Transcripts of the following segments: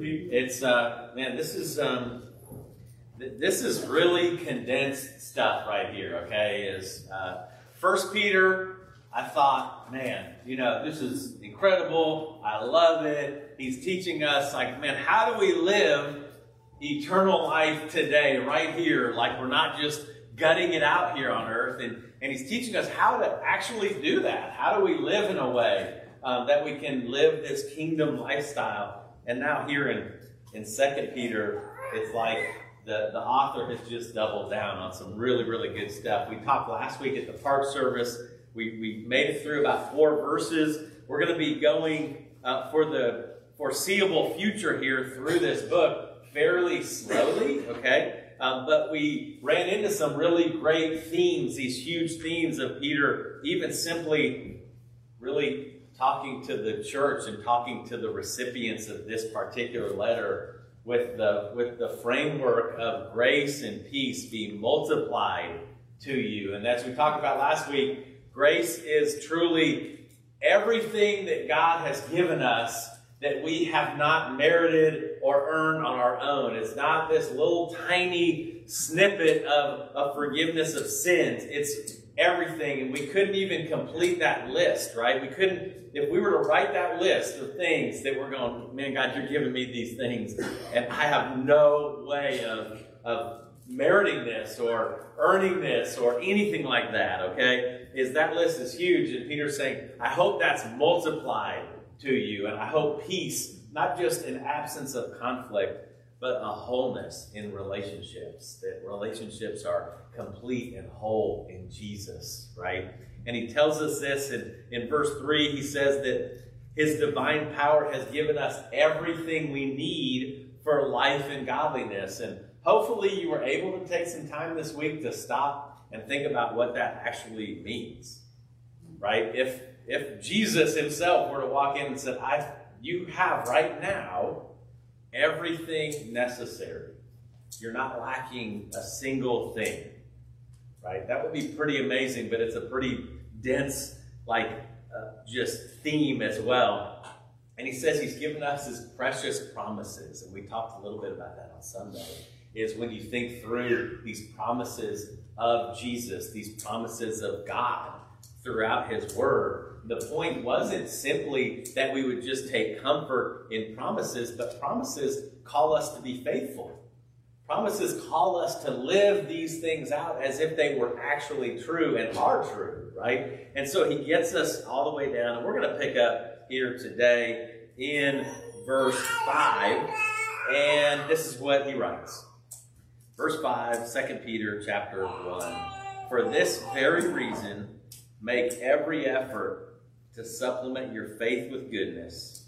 It's uh, man, this is um, th- this is really condensed stuff right here. Okay, is uh, First Peter. I thought, man, you know, this is incredible. I love it. He's teaching us, like, man, how do we live eternal life today, right here? Like, we're not just gutting it out here on earth. And, and he's teaching us how to actually do that. How do we live in a way um, that we can live this kingdom lifestyle? And now, here in, in 2 Peter, it's like the, the author has just doubled down on some really, really good stuff. We talked last week at the park service. We, we made it through about four verses. We're going to be going uh, for the foreseeable future here through this book fairly slowly, okay? Um, but we ran into some really great themes, these huge themes of Peter, even simply really talking to the church and talking to the recipients of this particular letter with the, with the framework of grace and peace being multiplied to you. And as we talked about last week, grace is truly everything that God has given us that we have not merited or earned on our own. It's not this little tiny snippet of, of forgiveness of sins. It's everything. And we couldn't even complete that list, right? We couldn't, if we were to write that list of things that we're going, man, God, you're giving me these things, and I have no way of, of meriting this or earning this or anything like that, okay? Is that list is huge. And Peter's saying, I hope that's multiplied to you. And I hope peace, not just an absence of conflict, but a wholeness in relationships. That relationships are complete and whole in Jesus, right? And he tells us this in, in verse 3. He says that his divine power has given us everything we need for life and godliness. And hopefully you were able to take some time this week to stop and think about what that actually means, right? If if Jesus himself were to walk in and said, I, you have right now everything necessary. You're not lacking a single thing. Right? That would be pretty amazing, but it's a pretty dense, like, uh, just theme as well. And he says he's given us his precious promises. And we talked a little bit about that on Sunday. Is when you think through these promises of Jesus, these promises of God throughout his word, the point wasn't simply that we would just take comfort in promises, but promises call us to be faithful. Promises call us to live these things out as if they were actually true and are true, right? And so he gets us all the way down, and we're going to pick up here today in verse 5, and this is what he writes. Verse 5, 2 Peter chapter 1. For this very reason, make every effort to supplement your faith with goodness,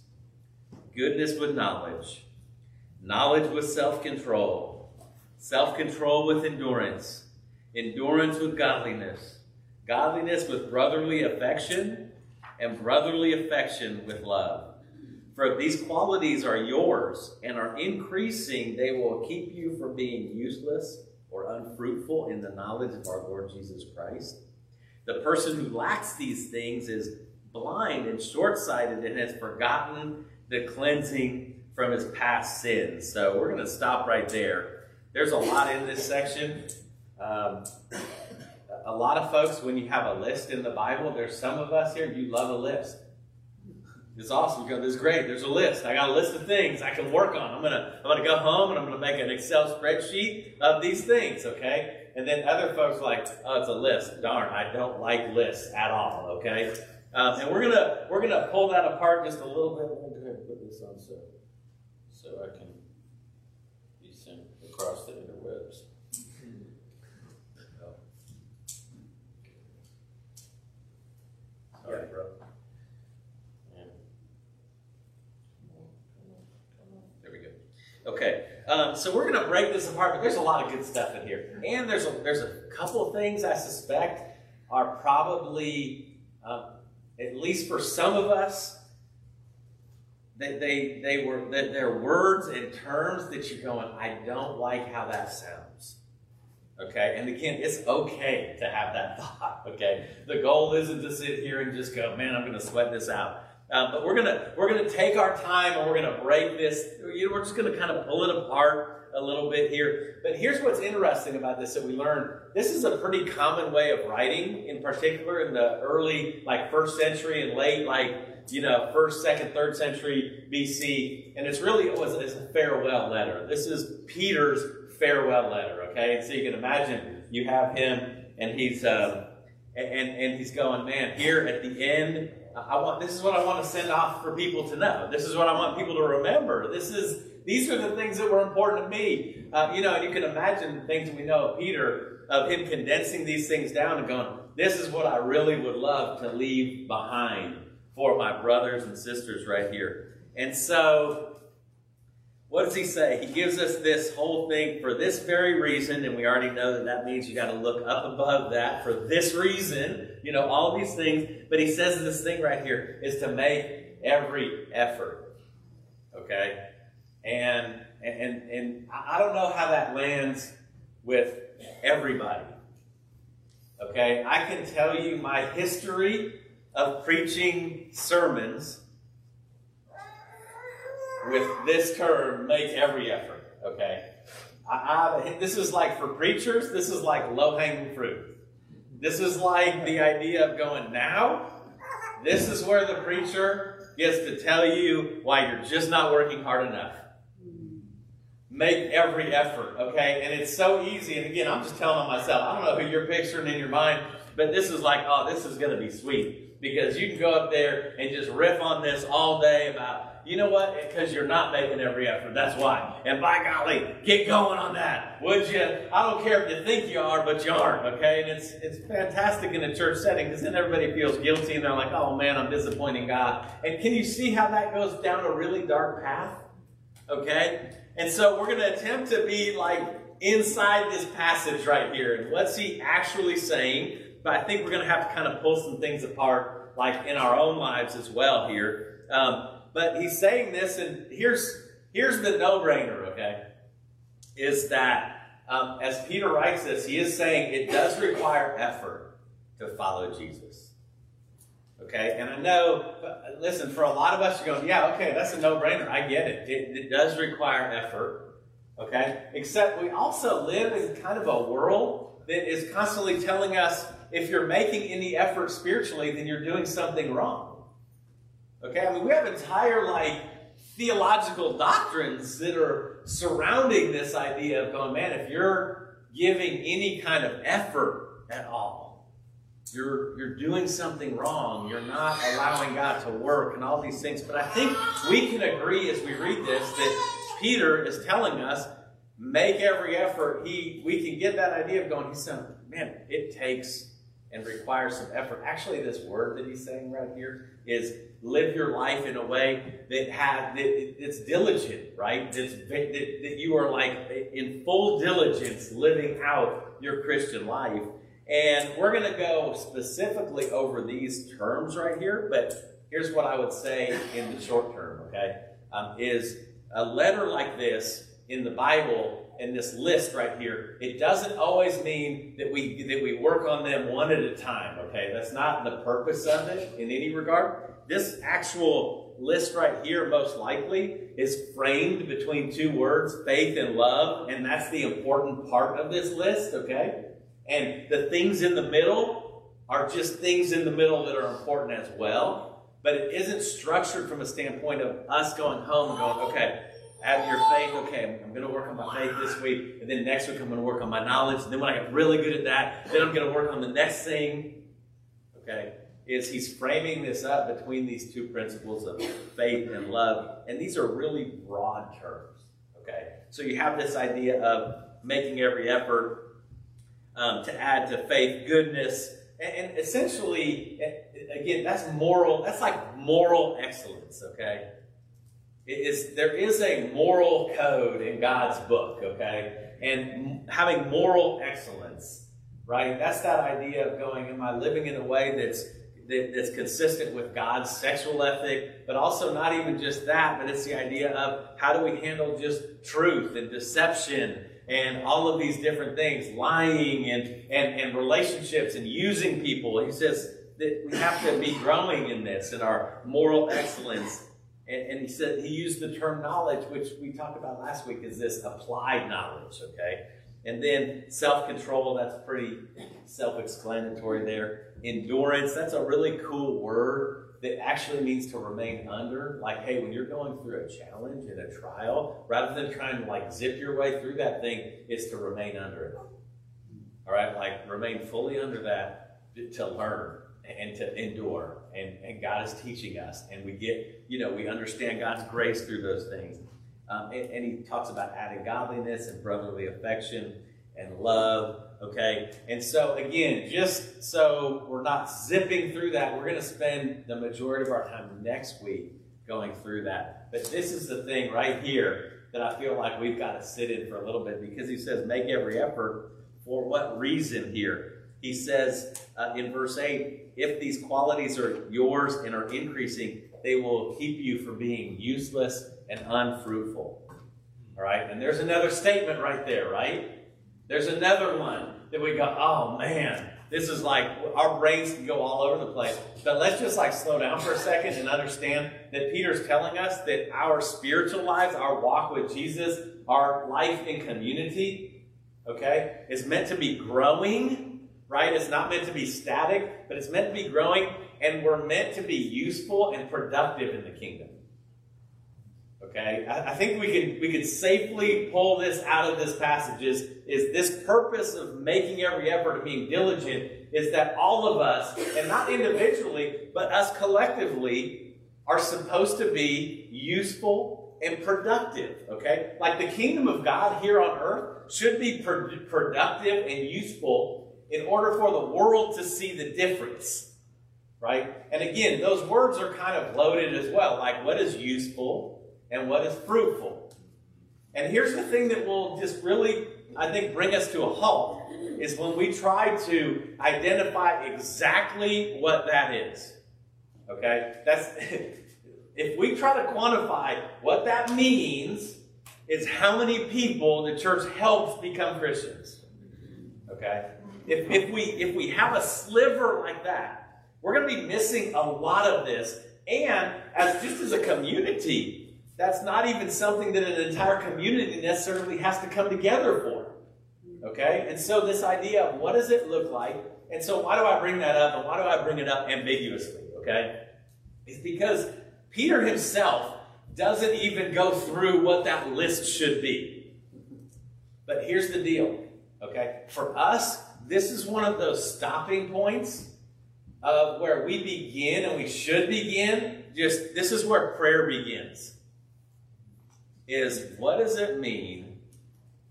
goodness with knowledge, knowledge with self control, self control with endurance, endurance with godliness, godliness with brotherly affection, and brotherly affection with love. For if these qualities are yours and are increasing, they will keep you from being useless or unfruitful in the knowledge of our Lord Jesus Christ. The person who lacks these things is blind and short sighted and has forgotten the cleansing from his past sins. So we're going to stop right there. There's a lot in this section. Um, a lot of folks, when you have a list in the Bible, there's some of us here, you love a list. It's awesome. You go, this is great. There's a list. I got a list of things I can work on. I'm gonna, I'm gonna go home and I'm gonna make an Excel spreadsheet of these things, okay? And then other folks like, oh, it's a list. Darn, I don't like lists at all, okay? Um, and we're gonna we're gonna pull that apart just a little bit. Let me go ahead and put this on so so I can be sent across the interwebs. Sorry, bro. There we go. Okay, um, so we're going to break this apart, but there's a lot of good stuff in here, and there's a, there's a couple of things I suspect are probably, uh, at least for some of us, they, they, they were that they're words and terms that you're going, I don't like how that sounds. Okay, and again, it's okay to have that thought. Okay, the goal isn't to sit here and just go, man, I'm going to sweat this out. Um, but we're gonna we're gonna take our time and we're gonna break this. You know, we're just gonna kind of pull it apart a little bit here. But here's what's interesting about this that we learned. This is a pretty common way of writing, in particular in the early, like first century and late, like you know, first, second, third century BC. And it's really it was it's a farewell letter. This is Peter's farewell letter. Okay, and so you can imagine you have him and he's uh, and and he's going, man, here at the end I want this is what I want to send off for people to know. This is what I want people to remember. This is these are the things that were important to me. Uh, you know, and you can imagine the things we know of Peter of him condensing these things down and going, "This is what I really would love to leave behind for my brothers and sisters right here." And so what does he say? He gives us this whole thing for this very reason, and we already know that that means you got to look up above that for this reason, you know, all these things. But he says this thing right here is to make every effort. Okay? And and and I don't know how that lands with everybody. Okay? I can tell you my history of preaching sermons with this term, make every effort. Okay? I, I, this is like for preachers, this is like low hanging fruit. This is like the idea of going, now, this is where the preacher gets to tell you why you're just not working hard enough. Make every effort, okay? And it's so easy. And again, I'm just telling on myself. I don't know who you're picturing in your mind, but this is like, oh, this is going to be sweet because you can go up there and just riff on this all day about you know what? Because you're not making every effort. That's why. And by golly, get going on that. Would you? I don't care if you think you are, but you aren't. Okay? And it's it's fantastic in a church setting because then everybody feels guilty and they're like, oh man, I'm disappointing God. And can you see how that goes down a really dark path? Okay? And so we're going to attempt to be like inside this passage right here. And what's he actually saying? But I think we're going to have to kind of pull some things apart, like in our own lives as well here. Um, but he's saying this, and here's here's the no-brainer, okay? Is that um, as Peter writes this, he is saying it does require effort to follow Jesus. Okay, and I know, listen, for a lot of us, you're going, yeah, okay, that's a no-brainer. I get it. It, it does require effort. Okay, except we also live in kind of a world that is constantly telling us if you're making any effort spiritually, then you're doing something wrong. Okay, I mean, we have entire like theological doctrines that are surrounding this idea of going, man, if you're giving any kind of effort at all, you're you're doing something wrong. You're not allowing God to work and all these things. But I think we can agree as we read this that Peter is telling us, make every effort. He we can get that idea of going, he's saying, man, it takes and requires some effort. Actually, this word that he's saying right here is live your life in a way that has that it's diligent, right? That's, that, that you are like in full diligence living out your Christian life. And we're going to go specifically over these terms right here, but here's what I would say in the short term, okay? Um, is a letter like this in the Bible in this list right here, it doesn't always mean that we that we work on them one at a time. Okay, that's not the purpose of it in any regard. This actual list right here, most likely, is framed between two words, faith and love, and that's the important part of this list. Okay, and the things in the middle are just things in the middle that are important as well. But it isn't structured from a standpoint of us going home and going, okay, add your faith. Okay, I'm going to work on my faith this week, and then next week I'm going to work on my knowledge. And then when I get really good at that, then I'm going to work on the next thing. Okay, is he's framing this up between these two principles of faith and love. And these are really broad terms. Okay? So you have this idea of making every effort um, to add to faith goodness. And essentially, again, that's moral, that's like moral excellence, okay? There is a moral code in God's book, okay? And having moral excellence, right? That's that idea of going, am I living in a way that's that, that's consistent with God's sexual ethic, but also not even just that, but it's the idea of how do we handle just truth and deception and all of these different things, lying and, and, and relationships and using people. He says that we have to be growing in this in our moral excellence. And, and he said he used the term knowledge, which we talked about last week, is this applied knowledge, okay? And then self control, that's pretty self explanatory there. Endurance, that's a really cool word that actually means to remain under. Like, hey, when you're going through a challenge and a trial, rather than trying to like zip your way through that thing, is to remain under it. All right, like remain fully under that to learn and to endure. And, and God is teaching us, and we get, you know, we understand God's grace through those things. Um, and, and he talks about adding godliness and brotherly affection and love. Okay, and so again, just so we're not zipping through that, we're going to spend the majority of our time next week going through that. But this is the thing right here that I feel like we've got to sit in for a little bit because he says, make every effort. For what reason here? He says uh, in verse 8, if these qualities are yours and are increasing, they will keep you from being useless and unfruitful. All right, and there's another statement right there, right? There's another one that we go, oh man, this is like our brains can go all over the place. But let's just like slow down for a second and understand that Peter's telling us that our spiritual lives, our walk with Jesus, our life in community, okay, is meant to be growing, right? It's not meant to be static, but it's meant to be growing, and we're meant to be useful and productive in the kingdom. Okay, I, think we can we can safely pull this out of this passage. Is, is this purpose of making every effort of being diligent is that all of us, and not individually, but us collectively, are supposed to be useful and productive. Okay, like the kingdom of God here on earth should be pro- productive and useful in order for the world to see the difference. Right? And again, those words are kind of loaded as well. Like, what is useful? and what is fruitful. And here's the thing that will just really, I think, bring us to a halt is when we try to identify exactly what that is. Okay? That's if we try to quantify what that means is how many people the church helps become Christians. Okay? If, if we if we have a sliver like that, we're going to be missing a lot of this. And as just as a community, that's not even something that an entire community necessarily has to come together for. Okay? And so, this idea of what does it look like? And so, why do I bring that up? And why do I bring it up ambiguously? Okay? It's because Peter himself doesn't even go through what that list should be. But here's the deal. Okay? For us, this is one of those stopping points of where we begin and we should begin. Just this is where prayer begins is what does it mean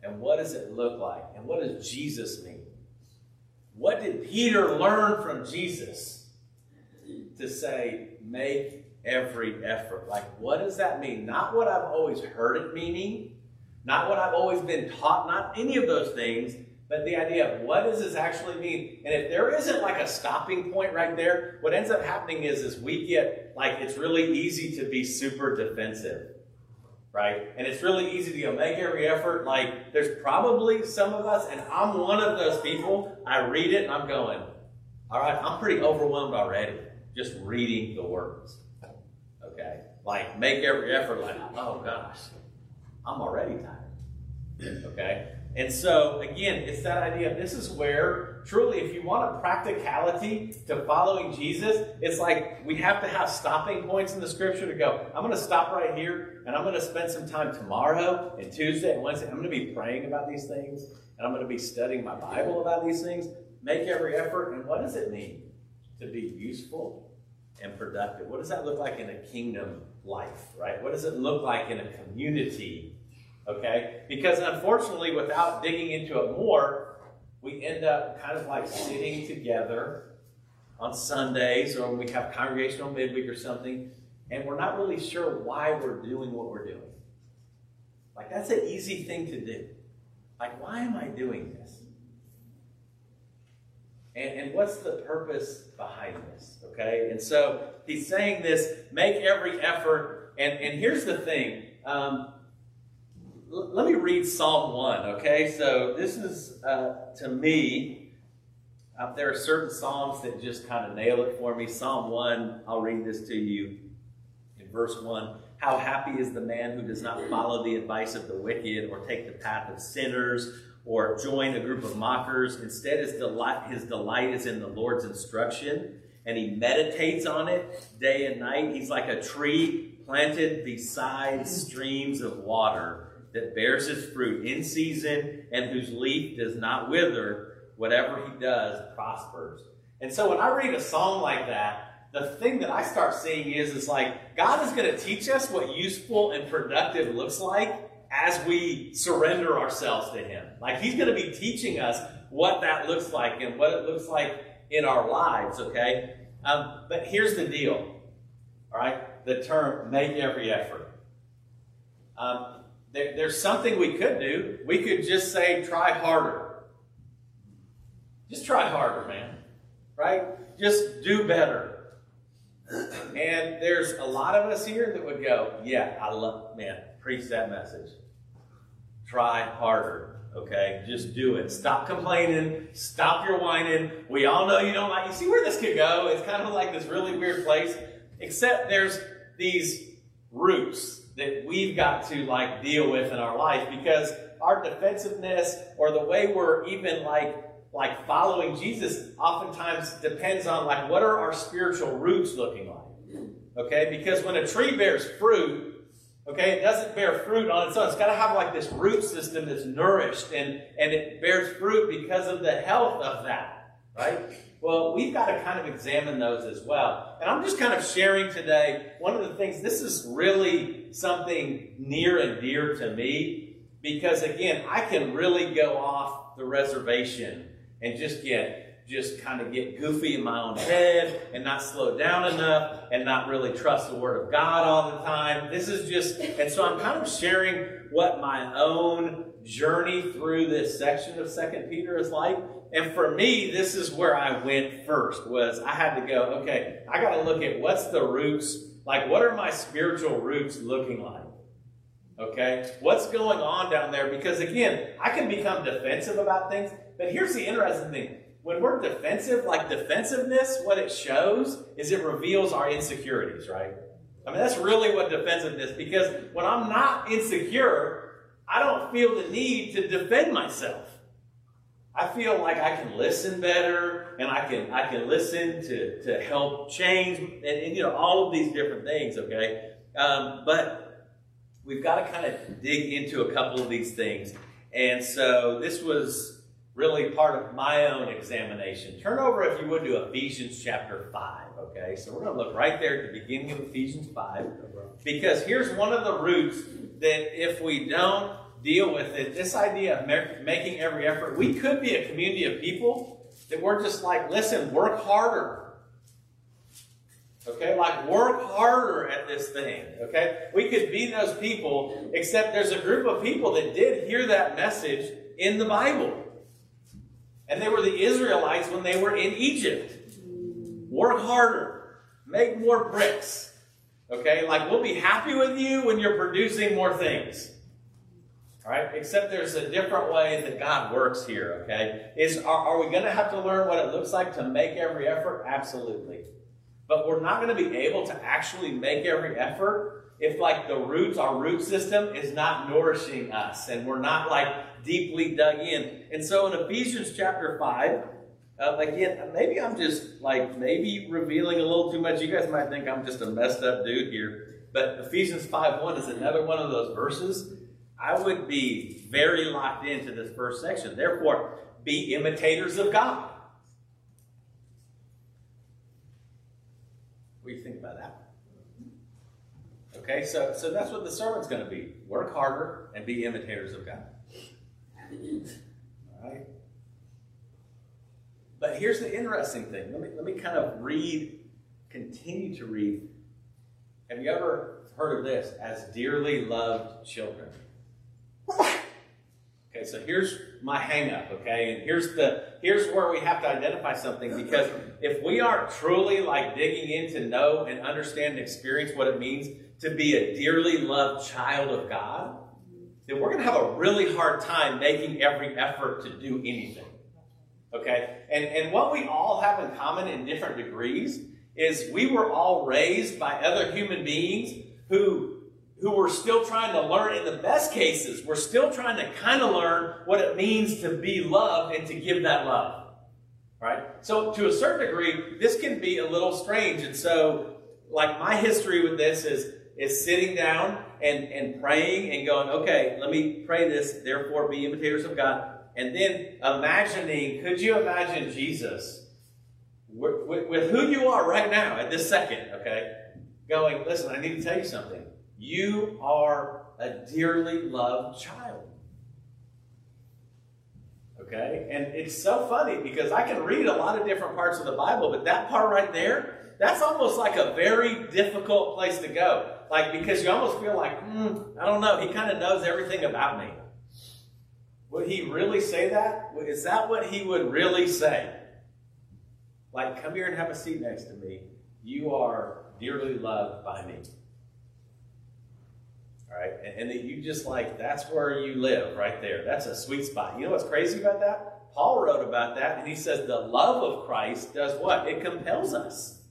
and what does it look like? And what does Jesus mean? What did Peter learn from Jesus to say, make every effort? Like, what does that mean? Not what I've always heard it meaning, not what I've always been taught, not any of those things, but the idea of what does this actually mean? And if there isn't like a stopping point right there, what ends up happening is, is we get like it's really easy to be super defensive right? And it's really easy to make every effort. Like, there's probably some of us, and I'm one of those people. I read it and I'm going, all right, I'm pretty overwhelmed already just reading the words. Okay? Like, make every effort, like, oh gosh, I'm already tired. Okay? And so, again, it's that idea. This is where, truly, if you want a practicality to following Jesus, it's like we have to have stopping points in the scripture to go, I'm going to stop right here, and I'm going to spend some time tomorrow and Tuesday and Wednesday. I'm going to be praying about these things, and I'm going to be studying my Bible about these things. Make every effort. And what does it mean? to be useful and productive? What does that look like in a kingdom life, right? What does it look like in a community? Okay? Because unfortunately, without digging into it more, we end up kind of like sitting together on Sundays or we have congregational midweek or something, and we're not really sure why we're doing what we're doing. Like, that's an easy thing to do. Like, why am I doing this? And, and what's the purpose behind this? Okay? And so he's saying this make every effort. And, and here's the thing. Um, let me read Psalm 1, okay? So this is, uh, to me, uh, there are certain Psalms that just kind of nail it for me. Psalm 1, I'll read this to you in verse 1. How happy is the man who does not follow the advice of the wicked or take the path of sinners or join a group of mockers. Instead, his delight, his delight is in the Lord's instruction, and he meditates on it day and night. He's like a tree planted beside streams of water that bears its fruit in season and whose leaf does not wither. Whatever he does prospers. And so when I read a song like that, the thing that I start seeing is, is like God is going to teach us what useful and productive looks like as we surrender ourselves to Him. Like He's going to be teaching us what that looks like and what it looks like in our lives, okay? Um, but here's the deal, all right? The term make every effort. Um, there, there's something we could do. We could just say, try harder. Just try harder, man, right? Just do better. And there's a lot of us here that would go, yeah, I love, man, preach that message. Try harder, okay? Just do it. Stop complaining. Stop your whining. We all know you don't like, you see where this could go? It's kind of like this really weird place, except there's these roots that we've got to like deal with in our life because our defensiveness or the way we're even like like following Jesus oftentimes depends on like what are our spiritual roots looking like. Okay? Because when a tree bears fruit, Okay, it doesn't bear fruit on its own. It's got to have like this root system that's nourished and, and it bears fruit because of the health of that, right? Well, we've got to kind of examine those as well. And I'm just kind of sharing today one of the things, this is really something near and dear to me because, again, I can really go off the reservation and just get just kind of get goofy in my own head and not slow down enough and not really trust the Word of God all the time. This is just, and so I'm kind of sharing what my own journey through this section of Second Peter is like. And for me, this is where I went first was I had to go, okay, I got to look at what's the roots, like what are my spiritual roots looking like? Okay? What's going on down there? Because again, I can become defensive about things, but here's the interesting thing when we're defensive, like defensiveness, what it shows is it reveals our insecurities, right? I mean, that's really what defensiveness, because when I'm not insecure, I don't feel the need to defend myself. I feel like I can listen better and I can I can listen to, to help change and, and you know all of these different things, okay? Um, but we've got to kind of dig into a couple of these things. And so this was really part of my own examination. Turn over, if you would, to Ephesians chapter 5, okay? So we're going to look right there at the beginning of Ephesians 5, because here's one of the roots that if we don't deal with it, this idea of making every effort, we could be a community of people that we're just like, listen, work harder. Okay, like work harder at this thing. Okay, we could be those people, except there's a group of people that did hear that message in the Bible. And they were the Israelites when they were in Egypt. Work harder, make more bricks. Okay, like we'll be happy with you when you're producing more things. All right, except there's a different way that God works here. Okay, is are, are we going to have to learn what it looks like to make every effort? Absolutely, but we're not going to be able to actually make every effort if like the roots, our root system is not nourishing us, and we're not like deeply dug in. And so in Ephesians chapter 5, uh, again, maybe I'm just like, maybe revealing a little too much. You guys might think I'm just a messed up dude here. But Ephesians 5 1 is another one of those verses. I would be very locked into this first section. Therefore, be imitators of God. What do you think about that? Okay, so, so that's what the sermon's going to be. Work harder and be imitators of God. All right? But here's the interesting thing. Let me, let me kind of read, continue to read. Have you ever heard of this? As dearly loved children. Okay, so here's my hang up, okay? And here's the here's where we have to identify something because if we aren't truly like digging in to know and understand and experience what it means to be a dearly loved child of God, then we're to have a really hard time making every effort to do anything. Okay? And and what we all have in common in different degrees is we were all raised by other human beings who who were still trying to learn, in the best cases, we're still trying to kind of learn what it means to be loved and to give that love. Right? So, to a certain degree, this can be a little strange. And so, like, my history with this is, is sitting down and, and praying and going, okay, let me pray this, therefore be imitators of God. And then imagining, could you imagine Jesus with, with, with who you are right now at this second, okay? Going, listen, I need to tell you something. You are a dearly loved child. Okay? And it's so funny because I can read a lot of different parts of the Bible, but that part right there, that's almost like a very difficult place to go. Like, because you almost feel like, hmm, I don't know, he kind of knows everything about me. Would he really say that? Is that what he would really say? Like, come here and have a seat next to me. You are dearly loved by me right? And, and that you just like, that's where you live right there. That's a sweet spot. You know what's crazy about that? Paul wrote about that, and he says the love of Christ does what? It compels us.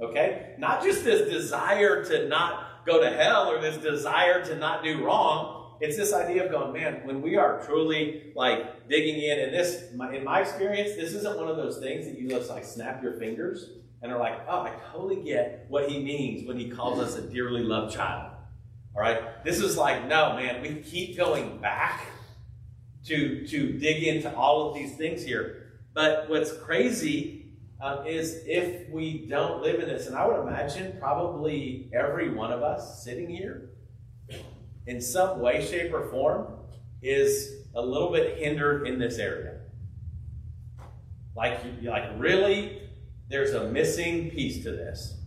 Okay? Not just this desire to not go to hell or this desire to not do wrong. It's this idea of going, man, when we are truly like digging in, and this, in my experience, this isn't one of those things that you just like snap your fingers and are like, oh, I totally get what he means when he calls us a dearly loved child. All right? This is like, no, man, we keep going back to, to dig into all of these things here. But what's crazy uh, is if we don't live in this, and I would imagine probably every one of us sitting here, in some way, shape, or form, is a little bit hindered in this area. Like, like really, there's a missing piece to this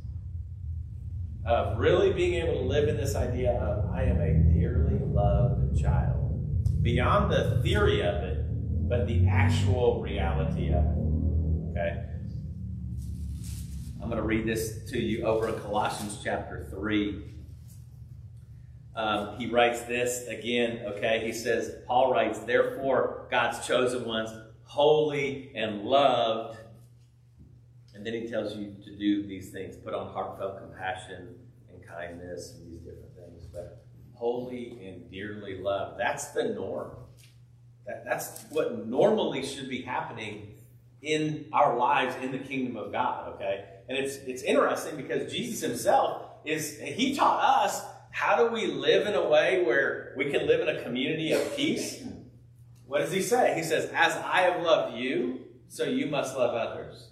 of really being able to live in this idea of I am a dearly loved child. Beyond the theory of it, but the actual reality of it. Okay? I'm going to read this to you over in Colossians chapter 3. Um, he writes this again, okay? He says, Paul writes, Therefore, God's chosen ones, holy and loved, then he tells you to do these things put on heartfelt compassion and kindness and these different things. But holy and dearly loved, that's the norm. That, that's what normally should be happening in our lives in the kingdom of God, okay? And it's it's interesting because Jesus himself is he taught us how do we live in a way where we can live in a community of peace? What does he say? He says, As I have loved you, so you must love others.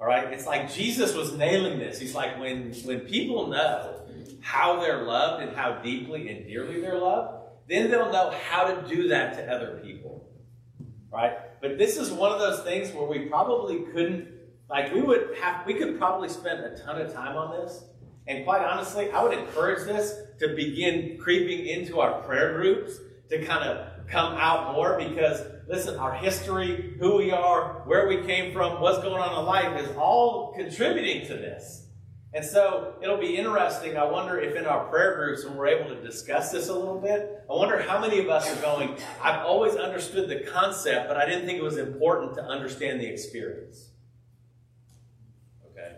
All right? It's like Jesus was nailing this. He's like, when, when people know how they're loved and how deeply and dearly they're loved, then they'll know how to do that to other people. Right? But this is one of those things where we probably couldn't, like, we would have, we could probably spend a ton of time on this. And quite honestly, I would encourage this to begin creeping into our prayer groups to kind of come out more because listen, our history, who we are, where we came from, what's going on in life is all contributing to this. And so it'll be interesting. I wonder if in our prayer groups, when we're able to discuss this a little bit, I wonder how many of us are going, I've always understood the concept, but I didn't think it was important to understand the experience. Okay?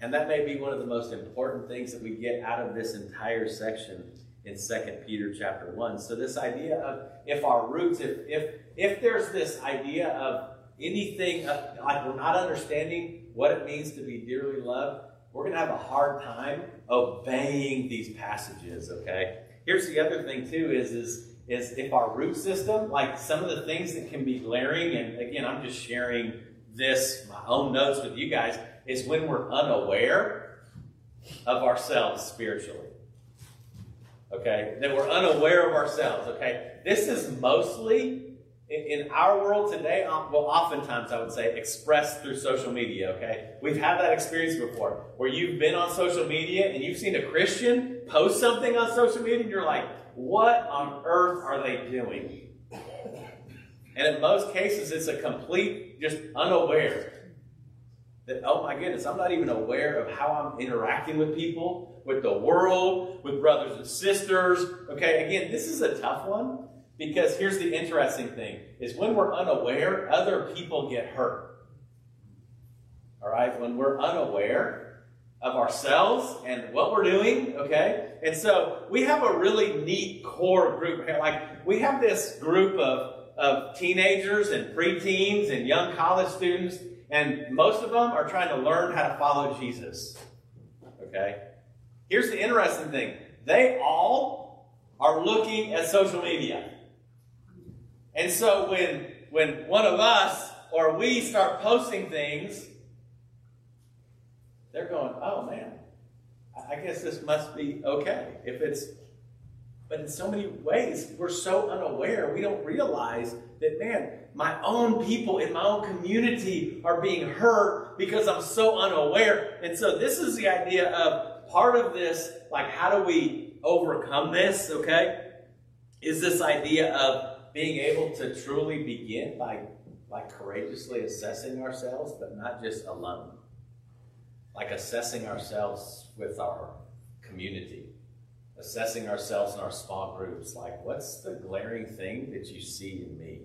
And that may be one of the most important things that we get out of this entire section in Second Peter chapter 1. So this idea of if our roots, if if if there's this idea of anything uh, like we're not understanding what it means to be dearly loved, we're to have a hard time obeying these passages, okay? Here's the other thing too is is is if our root system, like some of the things that can be glaring, and again, I'm just sharing this, my own notes with you guys, is when we're unaware of ourselves spiritually. Okay? That we're unaware of ourselves. Okay? This is mostly in, our world today, um, well, oftentimes I would say expressed through social media, okay? We've had that experience before where you've been on social media and you've seen a Christian post something on social media and you're like, what on earth are they doing? And in most cases, it's a complete, just unaware. That, oh my goodness, I'm not even aware of how I'm interacting with people, with the world, with brothers and sisters. Okay, again, this is a tough one because here's the interesting thing is when we're unaware, other people get hurt. All right? When we're unaware of ourselves and what we're doing, okay? And so we have a really neat core group here. Like we have this group of of teenagers and preteens and young college students, and most of them are trying to learn how to follow Jesus. Okay? Here's the interesting thing they all are looking at social media. And so when, when one of us or we start posting things, they're going, oh man, I guess this must be okay. If it's but in so many ways, we're so unaware, we don't realize that, man, my own people in my own community are being hurt because I'm so unaware. And so, this is the idea of part of this, like, how do we overcome this, okay? Is this idea of being able to truly begin by, like, courageously assessing ourselves, but not just alone. Like assessing ourselves with our community assessing ourselves in our small groups like what's the glaring thing that you see in me?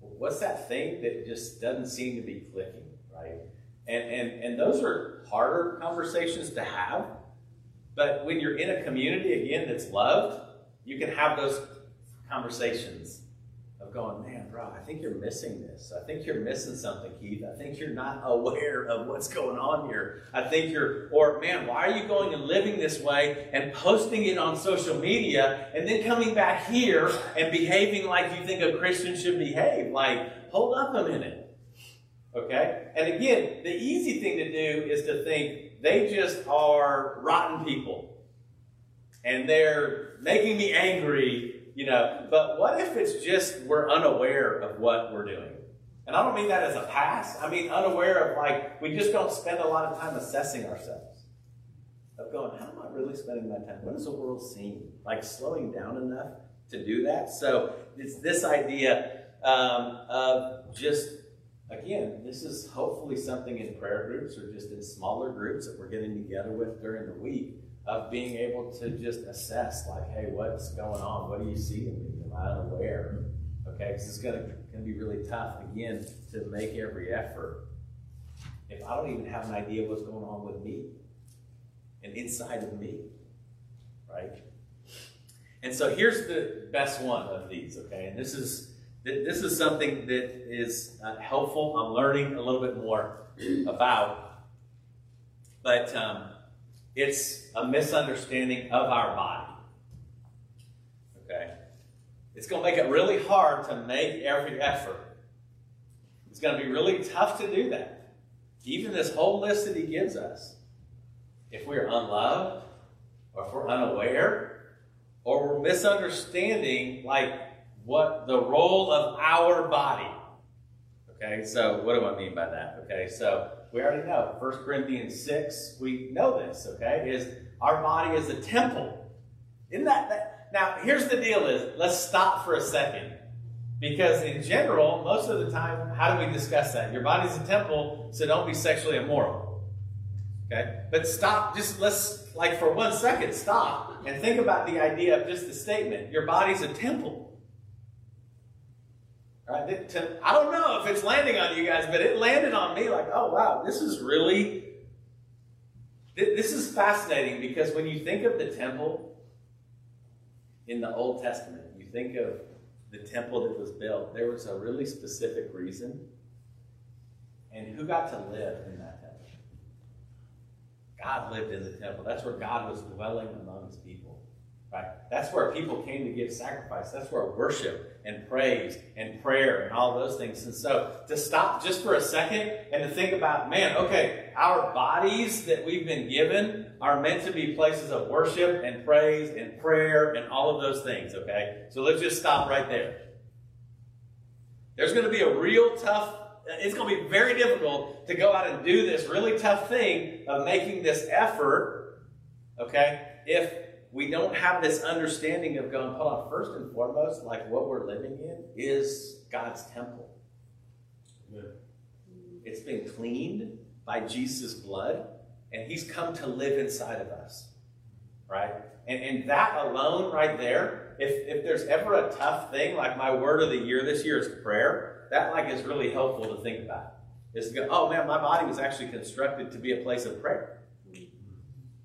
What's that thing that just doesn't seem to be clicking right? And and and those are harder conversations to have but when you're in a community again that's loved you can have those conversations of going, man, bro, I think you're missing this. I think you're missing something, Keith. I think you're not aware of what's going on here. I think you're, or man, why are you going and living this way and posting it on social media and then coming back here and behaving like you think a Christian should behave? Like, hold up a minute. Okay? And again, the easy thing to do is to think they just are rotten people and they're making me angry you know, but what if it's just we're unaware of what we're doing? And I don't mean that as a pass. I mean unaware of like we just don't spend a lot of time assessing ourselves. Of going, how am I really spending my time? What does the world seem? Like slowing down enough to do that. So it's this idea um, of just again, this is hopefully something in prayer groups or just in smaller groups that we're getting together with during the week of being able to just assess, like, hey, what's going on? What do you see in me? Am I unaware? Okay, because it's going to be really tough, again, to make every effort if I don't even have an idea what's going on with me and inside of me, right? And so here's the best one of these, okay? And this is this is something that is uh, helpful. I'm learning a little bit more about, but um, it's a misunderstanding of our body. Okay? It's going to make it really hard to make every effort. It's going to be really tough to do that. Even this whole list that he gives us. If we're unloved, or if we're unaware, or we're misunderstanding, like, what the role of our body. Okay, so what do I mean by that? Okay, so we already know. 1 Corinthians 6, we know this, okay? Is our body is a temple. Isn't that, that now here's the deal is let's stop for a second. Because in general, most of the time, how do we discuss that? Your body's a temple, so don't be sexually immoral. Okay? But stop, just let's like for one second, stop and think about the idea of just the statement. Your body's a temple. Right? To, I don't know if it's landing on you guys, but it landed on me like, oh, wow, this is really, this is fascinating because when you think of the temple in the Old Testament, you think of the temple that was built, there was a really specific reason. And who got to live in that temple? God lived in the temple. That's where God was dwelling among his people. Right? That's where people came to give sacrifice. That's where worship and praise and prayer and all those things. And so to stop just for a second and to think about, man, okay, our bodies that we've been given are meant to be places of worship and praise and prayer and all of those things, okay? So let's just stop right there. There's going to be a real tough, it's going to be very difficult to go out and do this really tough thing of making this effort, okay, if we don't have this understanding of going, hold on, first and foremost, like what we're living in is God's temple. It's been cleaned by Jesus' blood, and He's come to live inside of us. Right? And, and that alone, right there, if, if there's ever a tough thing, like my word of the year this year is prayer, that like is really helpful to think about. Is to go, oh man, my body was actually constructed to be a place of prayer. Mm-hmm.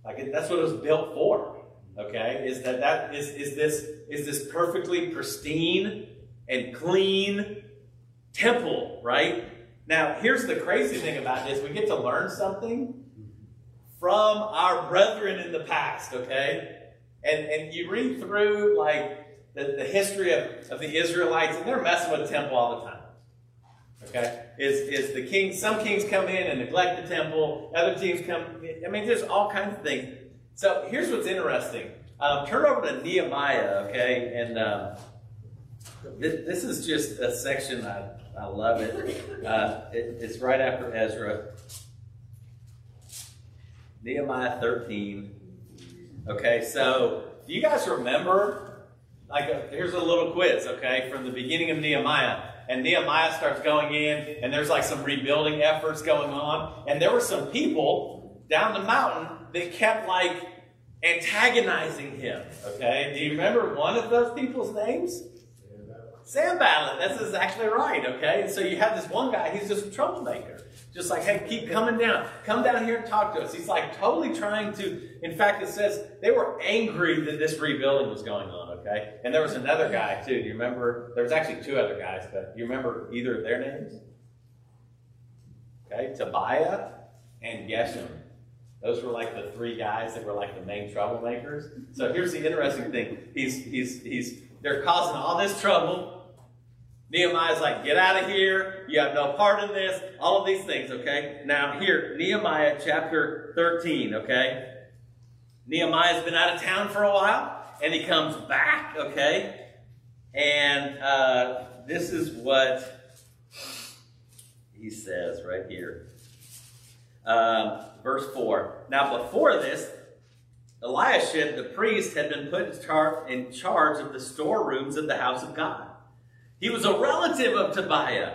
Like it, that's what it was built for. Okay, is that that is is this is this perfectly pristine and clean temple, right? Now, here's the crazy thing about this: we get to learn something from our brethren in the past. Okay, and and you read through like the, the history of, of the Israelites, and they're messing with the temple all the time. Okay, is is the king? Some kings come in and neglect the temple. Other teams come. I mean, there's all kinds of things. So here's what's interesting. Um, turn over to Nehemiah, okay, and um, this, this, is just a section I, I love it. Uh, it. It's right after Ezra. Nehemiah 13. Okay, so do you guys remember? Like, a, here's a little quiz, okay, from the beginning of Nehemiah and Nehemiah starts going in, and there's like some rebuilding efforts going on. And there were some people down the mountain that kept like antagonizing him. Okay, do you remember one of those people's names? Sanballat. That's exactly right. Okay, and so you have this one guy. He's just a troublemaker. Just like, hey, keep coming down. Come down here and talk to us. He's like totally trying to. In fact, it says they were angry that this rebuilding was going on. Okay? And there was another guy, too. Do you remember? There was actually two other guys, but do you remember either of their names? Okay? Tobiah and Geshem. Those were like the three guys that were like the main troublemakers. So here's the interesting thing. He's, he's, he's, they're causing all this trouble. Nehemiah's like, get out of here. You have no part in this. All of these things, okay? Now, here, Nehemiah chapter 13, okay? Nehemiah's been out of town for a while and he comes back, okay? And uh, this is what he says right here. Um, verse 4. Now, before this, Eliashib, the priest, had been put in, char- in charge of the storerooms of the house of God. He was a relative of Tobiah,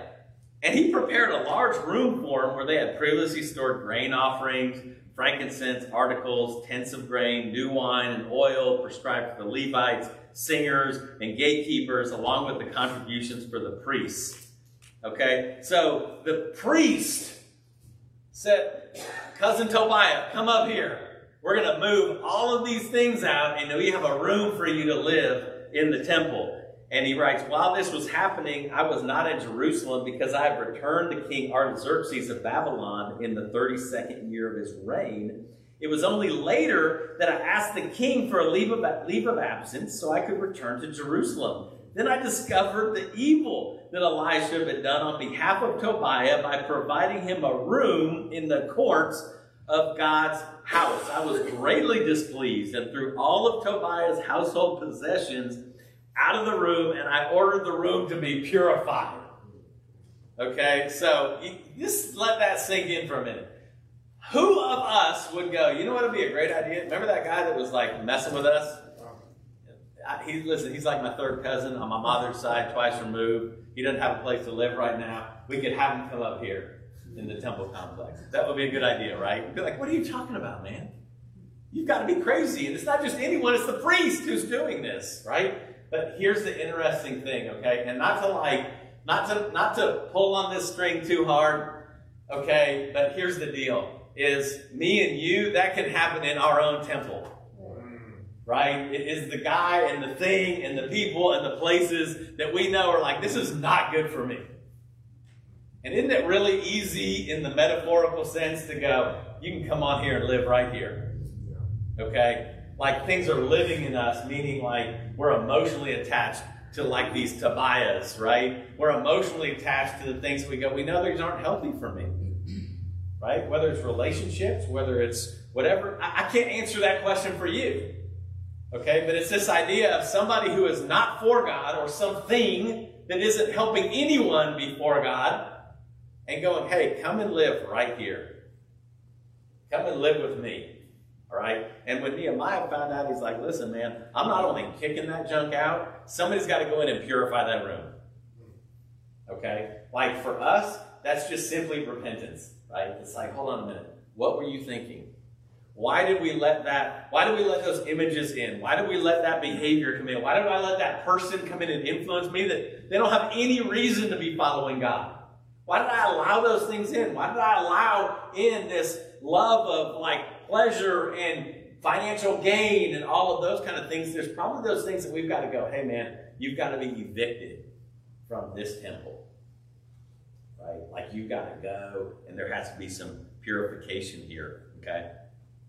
and he prepared a large room for him where they had previously stored grain offerings frankincense, articles, tents of grain, new wine, and oil prescribed for the Levites, singers, and gatekeepers, along with the contributions for the priests. Okay, so the priest said, Cousin Tobiah, come up here. We're going to move all of these things out, and we have a room for you to live in the temple. And he writes, While this was happening, I was not in Jerusalem because I had returned to King Artaxerxes of Babylon in the 32nd year of his reign. It was only later that I asked the king for a leave of, leave of absence so I could return to Jerusalem. Then I discovered the evil that Elisha had done on behalf of Tobiah by providing him a room in the courts of God's house. I was greatly displeased and threw all of Tobiah's household possessions out of the room and I ordered the room to be purified. Okay, so just let that sink in for a minute. Who of us would go, you know what would be a great idea? Remember that guy that was like messing with us? He, listen, he's like my third cousin on my mother's side, twice removed. He doesn't have a place to live right now. We could have him come up here in the temple complex. That would be a good idea, right? Be like, what are you talking about, man? You've got to be crazy. And it's not just anyone, it's the priest who's doing this, right? But here's the interesting thing, okay? And not to like, not to not to pull on this string too hard, okay? But here's the deal: is me and you that can happen in our own temple. Right? It is the guy and the thing and the people and the places that we know are like, this is not good for me. And isn't it really easy in the metaphorical sense to go, you can come on here and live right here? Okay? like things are living in us, meaning like we're emotionally attached to like these Tobiahs, right? We're emotionally attached to the things we go, we know these aren't healthy for me. Right? Whether it's relationships, whether it's whatever. I, I can't answer that question for you. Okay, but it's this idea of somebody who is not for God or something that isn't helping anyone before God and going, hey, come and live right here. Come and live with me. All right? And when Nehemiah found out, he's like, listen, man, I'm not only kicking that junk out, somebody's got to go in and purify that room. Okay? Like for us, that's just simply repentance, right? It's like, hold on a minute. What were you thinking? Why did we let that, why did we let those images in? Why did we let that behavior come in? Why did I let that person come in and influence me that they don't have any reason to be following God? Why did I allow those things in? Why did I allow in this love of like pleasure and financial gain and all of those kind of things? There's probably those things that we've got to go, hey man, you've got to be evicted from this temple. Right? Like you've got to go and there has to be some purification here. Okay?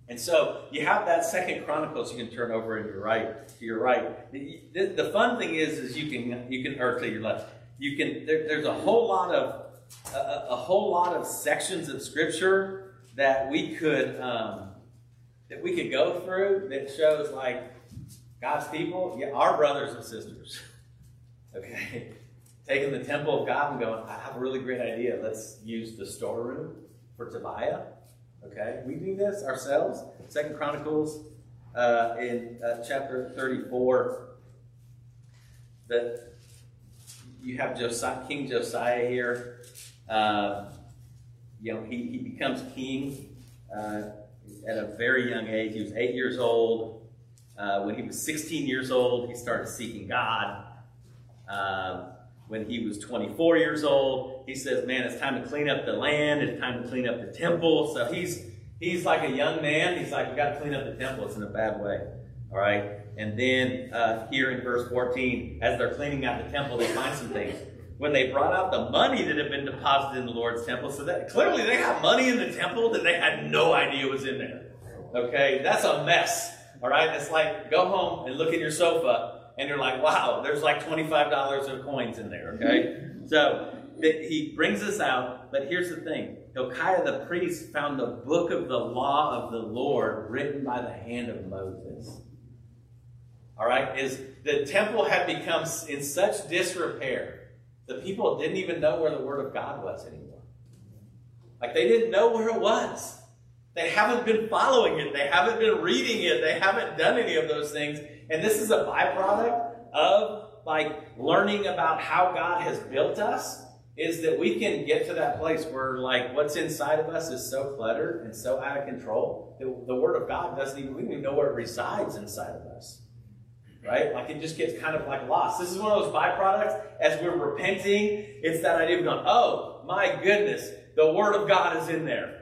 And so you have that Second Chronicles you can turn over and your right to your right. The, the, the, fun thing is, is you can you can or to your left. You can there, there's a whole lot of a, a, whole lot of sections of Scripture that we could um, that we could go through that shows like God's people, yeah, our brothers and sisters. Okay, taking the temple of God and going, I have a really great idea. Let's use the storeroom for Tobiah Okay, we do this ourselves. Second Chronicles uh, in uh, chapter 34. That you have Josiah, King Josiah here. Uh, you know, he, he becomes king uh, at a very young age. He was eight years old. Uh, when he was 16 years old, he started seeking God. Uh, when he was 24 years old. He says, Man, it's time to clean up the land, it's time to clean up the temple. So he's he's like a young man. He's like, We got to clean up the temple. It's in a bad way. All right. And then uh, here in verse 14, as they're cleaning out the temple, they find some things. When they brought out the money that had been deposited in the Lord's temple, so that clearly they got money in the temple that they had no idea was in there. Okay, that's a mess. All right, it's like go home and look at your sofa and you're like, wow, there's like $25 of coins in there, okay? So he brings us out, but here's the thing Hilkiah the priest found the book of the law of the Lord written by the hand of Moses. All right, is the temple had become in such disrepair, the people didn't even know where the word of God was anymore. Like they didn't know where it was. They haven't been following it. They haven't been reading it. They haven't done any of those things. And this is a byproduct of like learning about how God has built us is that we can get to that place where like what's inside of us is so cluttered and so out of control that the word of God doesn't even we don't even know where it resides inside of us. Right? Like it just gets kind of like lost. This is one of those byproducts as we're repenting, it's that idea of going, oh my goodness, the word of God is in there.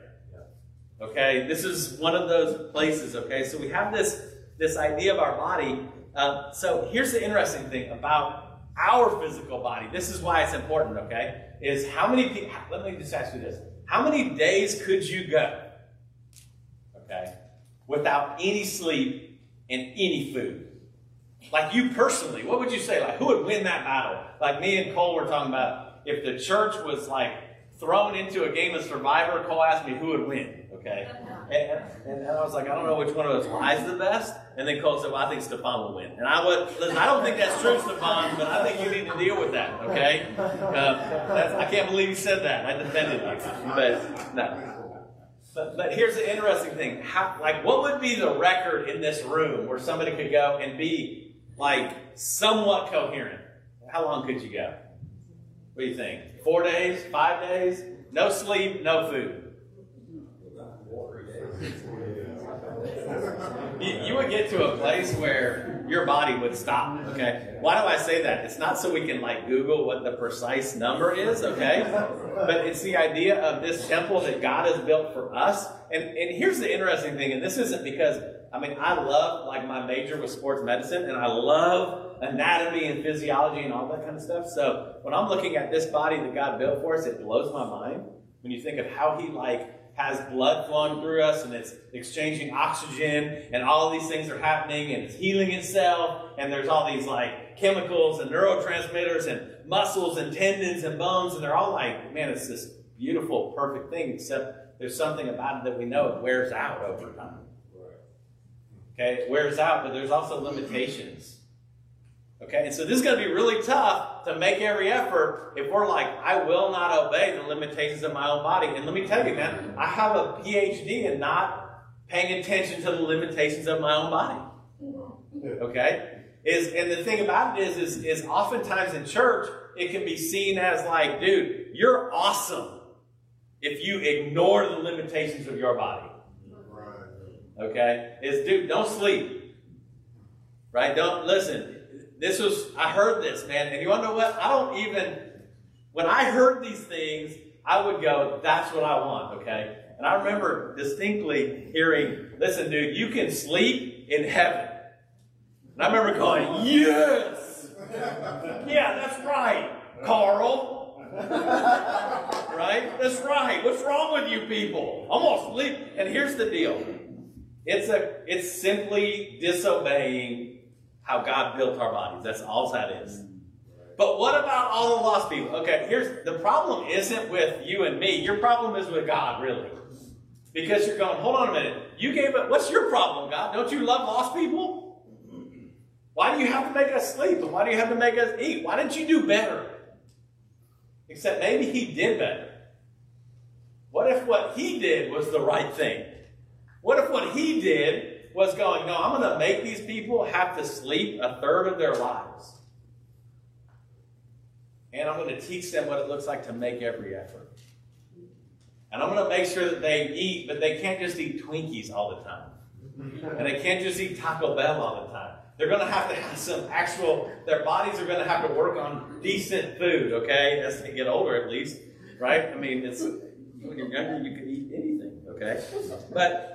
Okay, this is one of those places. Okay, so we have this this idea of our body. Uh, so here's the interesting thing about our physical body. This is why it's important. Okay, is how many? Let me just ask you this: How many days could you go? Okay, without any sleep and any food. Like you personally, what would you say? Like who would win that battle? Like me and Cole were talking about if the church was like thrown into a game of Survivor, Cole asked me who would win. Okay, and, and, I was like, I don't know which one of us lies the best. And then Cole said, Well, I think Stefan will win. And I would listen. I don't think that's true, Stefan, but I think you need to deal with that. Okay, uh, I can't believe you said that. I defended you, but no. But, but here's the interesting thing. How, like, what would be the record in this room where somebody could go and be like somewhat coherent? How long could you go? What do you think? Four days? Five days? No sleep, no food. You, you, would get to a place where your body would stop, okay? Why do I say that? It's not so we can like Google what the precise number is, okay? But it's the idea of this temple that God has built for us. And, and here's the interesting thing, and this isn't because, I mean, I love, like, my major was sports medicine, and I love anatomy and physiology and all that kind of stuff. So when I'm looking at this body that God built for us, it blows my mind when you think of how He, like, has blood flowing through us and it's exchanging oxygen and all these things are happening and it's healing itself and there's all these like chemicals and neurotransmitters and muscles and tendons and bones and they're all like man it's this beautiful perfect thing except there's something about it that we know it wears out over time. Okay, it wears out, but there's also limitations. Okay, and so this is going to be really tough to make every effort if we're like, I will not obey the limitations of my own body. And let me tell you, man, I have a PhD in not paying attention to the limitations of my own body. Okay? Is and the thing about it is, is, is oftentimes in church, it can be seen as like, dude, you're awesome if you ignore the limitations of your body. Okay? Is dude, don't sleep. Right? Don't listen. This was I heard this, man, and you wanna know what? I don't even when I heard these things, I would go, that's what I want, okay? And I remember distinctly hearing, listen, dude, you can sleep in heaven. And I remember going, yes! Yeah, that's right, Carl. right? That's right. What's wrong with you people? I'm gonna sleep. And here's the deal. It's a it's simply disobeying how God built our bodies. That's all that is. But what about all the lost people? Okay, here's the problem isn't with you and me. Your problem is with God, really. Because you're going, hold on a minute. You gave it. What's your problem, God? Don't you love lost people? Why do you have to make us sleep? And why do you have to make us eat? Why didn't you do better? Except maybe he did better. What if what he did was the right thing? What if what he did was going, no, I'm going to make these people have to sleep a third of their lives. And I'm going to teach them what it looks like to make every effort. And I'm going to make sure that they eat, but they can't just eat Twinkies all the time. And they can't just eat Taco Bell all the time. They're going to have to have some actual, their bodies are going to have to work on decent food, okay? As they get older, at least, right? I mean, it's when you're younger, you can eat anything, okay? But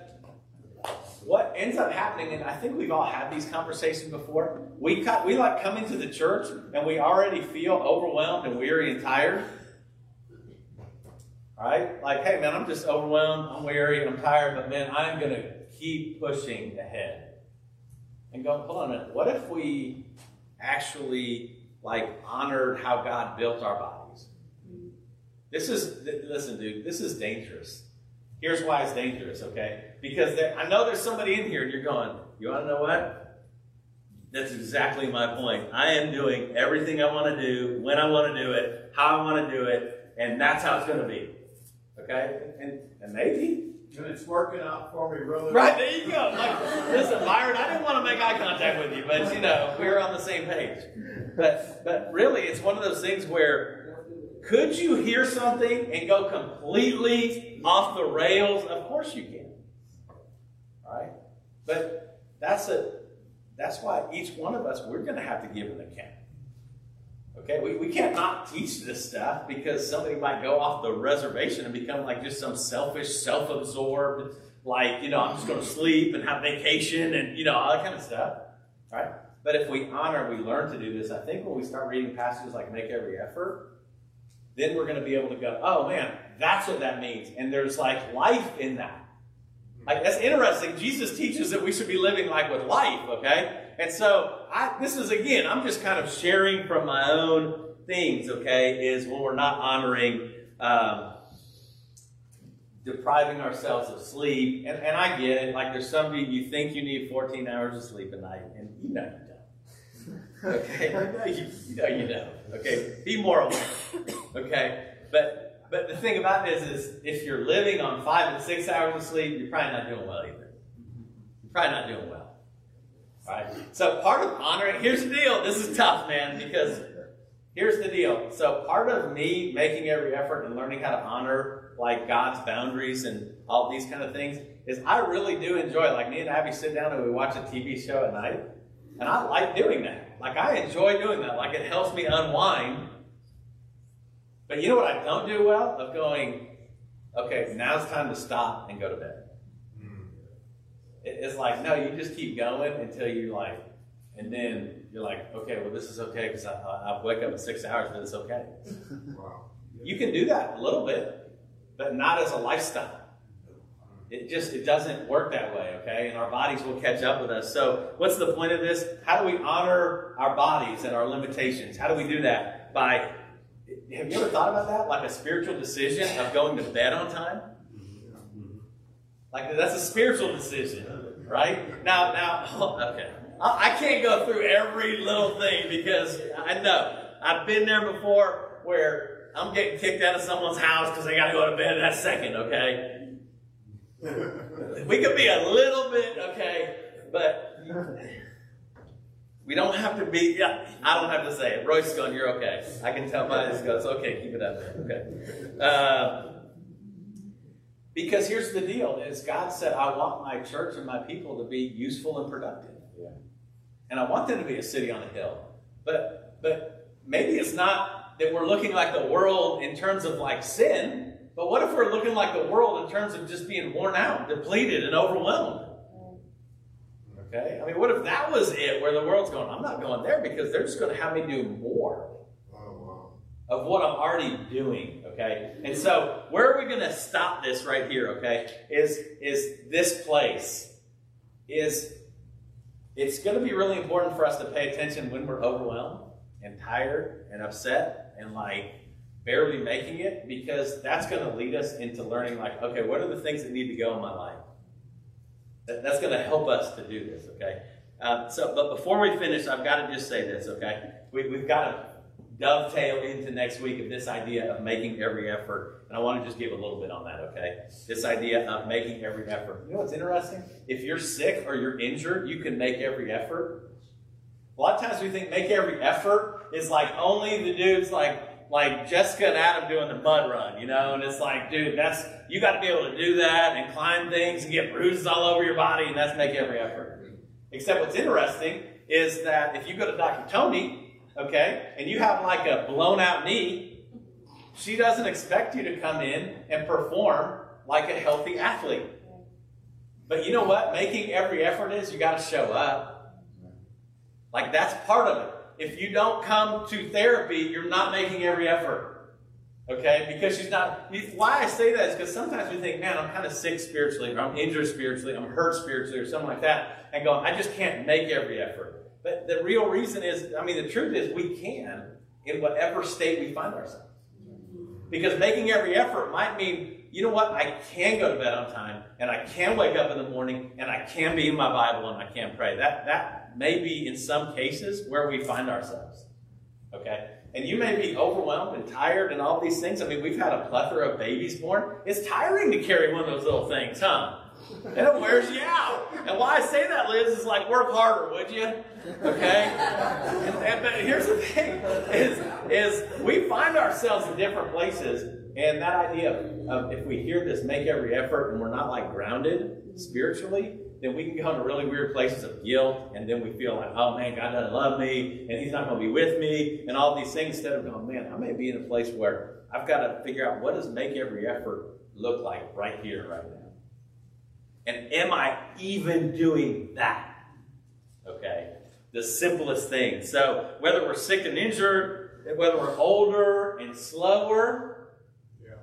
what ends up happening, and I think we've all had these conversations before, we, cut, we like come into the church and we already feel overwhelmed and weary and tired. Right? Like, hey, man, I'm just overwhelmed, I'm weary, I'm tired, but man, I'm going to keep pushing ahead and go, hold on a minute, what if we actually like honored how God built our bodies? This is, listen, dude, this is dangerous. Here's why it's dangerous, okay? Because there, I know there's somebody in here and you're going, you want to know what? That's exactly my point. I am doing everything I want to do, when I want to do it, how I want to do it, and that's how it's going to be. Okay? And, and maybe and it's working out for me really Right, there you go. Like, listen, Byron, I didn't want to make eye contact with you, but you know, we're on the same page. But but really it's one of those things where could you hear something and go completely off the rails? Of course you can. Right? But that's a that's why each one of us we're gonna have to give an account. Okay, we, we can't not teach this stuff because somebody might go off the reservation and become like just some selfish, self absorbed, like, you know, I'm just going to sleep and have vacation and, you know, all that kind of stuff. Right? But if we honor, we learn to do this, I think when we start reading passages like make every effort, then we're going to be able to go, oh man, that's what that means. And there's like life in that. Like, that's interesting. Jesus teaches that we should be living like with life, okay? And so I, this is again, I'm just kind of sharing from my own things, okay, is when we're not honoring, um, depriving ourselves of sleep. And, and I get it. Like there's some of you, you think you need 14 hours of sleep a night, and you know. Okay? Know you, you know you don't. Okay? Be more aware. Okay? But but the thing about this is if you're living on five and six hours of sleep, you're probably not doing well either. You're probably not doing well. Right? So part of honoring, here's the deal. This is tough, man, because here's the deal. So part of me making every effort and learning how to honor like God's boundaries and all these kind of things is I really do enjoy. Like me and Abby sit down and we watch a TV show at night, and I like doing that. Like I enjoy doing that. Like it helps me unwind. But you know what I don't do well? Of going, okay, now it's time to stop and go to bed. It's like, no, you just keep going until you like, and then you're like, okay, well, this is okay because I, I, wake up in six hours, but it's okay. Wow. You can do that a little bit, but not as a lifestyle. It just it doesn't work that way, okay? And our bodies will catch up with us. So, what's the point of this? How do we honor our bodies and our limitations? How do we do that? By have you ever thought about that? Like a spiritual decision of going to bed on time? Like that's a spiritual decision, right? Now, now, okay. I can't go through every little thing because I know I've been there before where I'm getting kicked out of someone's house because they got to go to bed that second, okay? We could be a little bit, okay, but we don't have to be, yeah, I don't have to say it. Royce is going, you're okay. I can tell by this goes, okay, keep it up okay. Uh, because here's the deal is God said, I want my church and my people to be useful and productive. Yeah. And I want them to be a city on a hill. But but maybe it's not that we're looking like the world in terms of like sin, but what if we're looking like the world in terms of just being worn out, depleted, and overwhelmed? Okay? I mean, what if that was it, where the world's going, I'm not going there because they're just going to have me do more oh, of what I'm already doing, okay? And so, where are we going to stop this right here, okay? Is is this place is it's going to be really important for us to pay attention when we're overwhelmed and tired and upset and like barely making it because that's going to lead us into learning like okay what are the things that need to go in my life that, that's going to help us to do this okay uh, so but before we finish i've got to just say this okay we, we've got to dovetail into next week of this idea of making every effort. And I want to just give a little bit on that, okay? This idea of making every effort. You know what's interesting? If you're sick or you're injured, you can make every effort. A lot of times we think make every effort is like only the dudes like like Jessica and Adam doing the mud run, you know, and it's like, dude, that's you got to be able to do that and climb things and get bruises all over your body, and that's make every effort. Except what's interesting is that if you go to Dr. Tony, okay, and you have like a blown out knee, she doesn't expect you to come in and perform like a healthy athlete. But you know what? Making every effort is you got to show up. Like that's part of it. If you don't come to therapy, you're not making every effort. Okay? Because she's not. Why I say that is because sometimes we think, man, I'm kind of sick spiritually, or I'm injured spiritually, I'm hurt spiritually, or something like that, and go, I just can't make every effort. But the real reason is, I mean, the truth is we can in whatever state we find ourselves. Because making every effort might mean, you know what, I can go to bed on time, and I can wake up in the morning, and I can be in my Bible, and I can pray. That, that may be, in some cases, where we find ourselves. Okay? And you may be overwhelmed and tired and all these things. I mean, we've had a plethora of babies born. It's tiring to carry one of those little things, huh? And it wears you out. And why I say that, Liz, is like work harder, would you? Okay? And, and, but here's the thing is, is we find ourselves in different places, and that idea of, of if we hear this, make every effort, and we're not like grounded spiritually, then we can go into really weird places of guilt, and then we feel like, oh man, God doesn't love me, and He's not going to be with me, and all these things. Instead of going, man, I may be in a place where I've got to figure out what does make every effort look like right here, right now. And am I even doing that? Okay. The simplest thing. So whether we're sick and injured, whether we're older and slower. Yeah.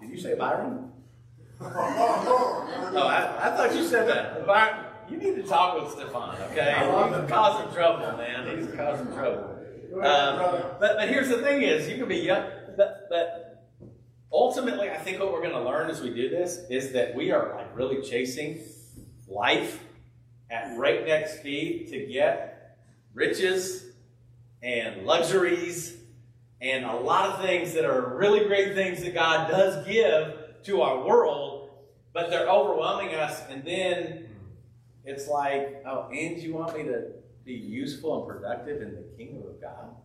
Did you say Byron? Oh, I, I, thought you said that. Byron, you need to talk with Stefan, okay? He's causing trouble, man. He's causing trouble. Um, but, but here's the thing is, you can be young, but, but ultimately, I think what we're going to learn as we do this is that we are like really chasing life at breakneck speed to get riches and luxuries and a lot of things that are really great things that God does give to our world, but they're overwhelming us. And then it's like, oh, and you want me to be useful and productive in the kingdom of God?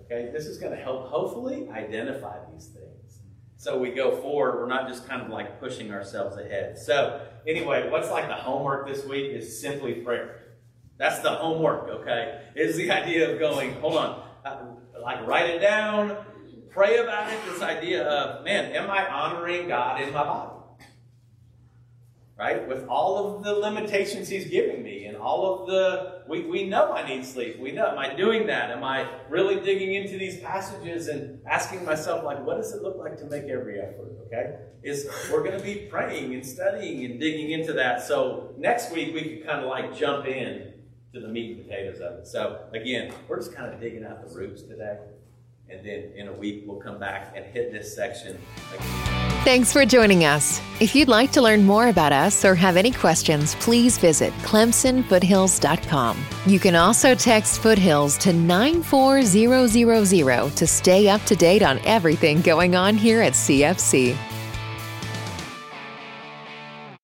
Okay, this is going to help hopefully identify these things. So we go forward, we're not just kind of like pushing ourselves ahead. So, anyway, what's like the homework this week is simply prayer. That's the homework, okay? Is the idea of going, hold on, uh, like write it down, pray about it. This idea of, man, am I honoring God in my body? Right? With all of the limitations he's giving me and all of the, we, we know I need sleep. We know, am I doing that? Am I really digging into these passages and asking myself, like, what does it look like to make every effort? Okay? Is we're going to be praying and studying and digging into that. So next week we can kind of like jump in to the meat and potatoes of it. So again, we're just kind of digging out the roots today. And then in a week we'll come back and hit this section again. Thanks for joining us. If you'd like to learn more about us or have any questions, please visit clemsonfoothills.com. You can also text Foothills to 94000 to stay up to date on everything going on here at CFC.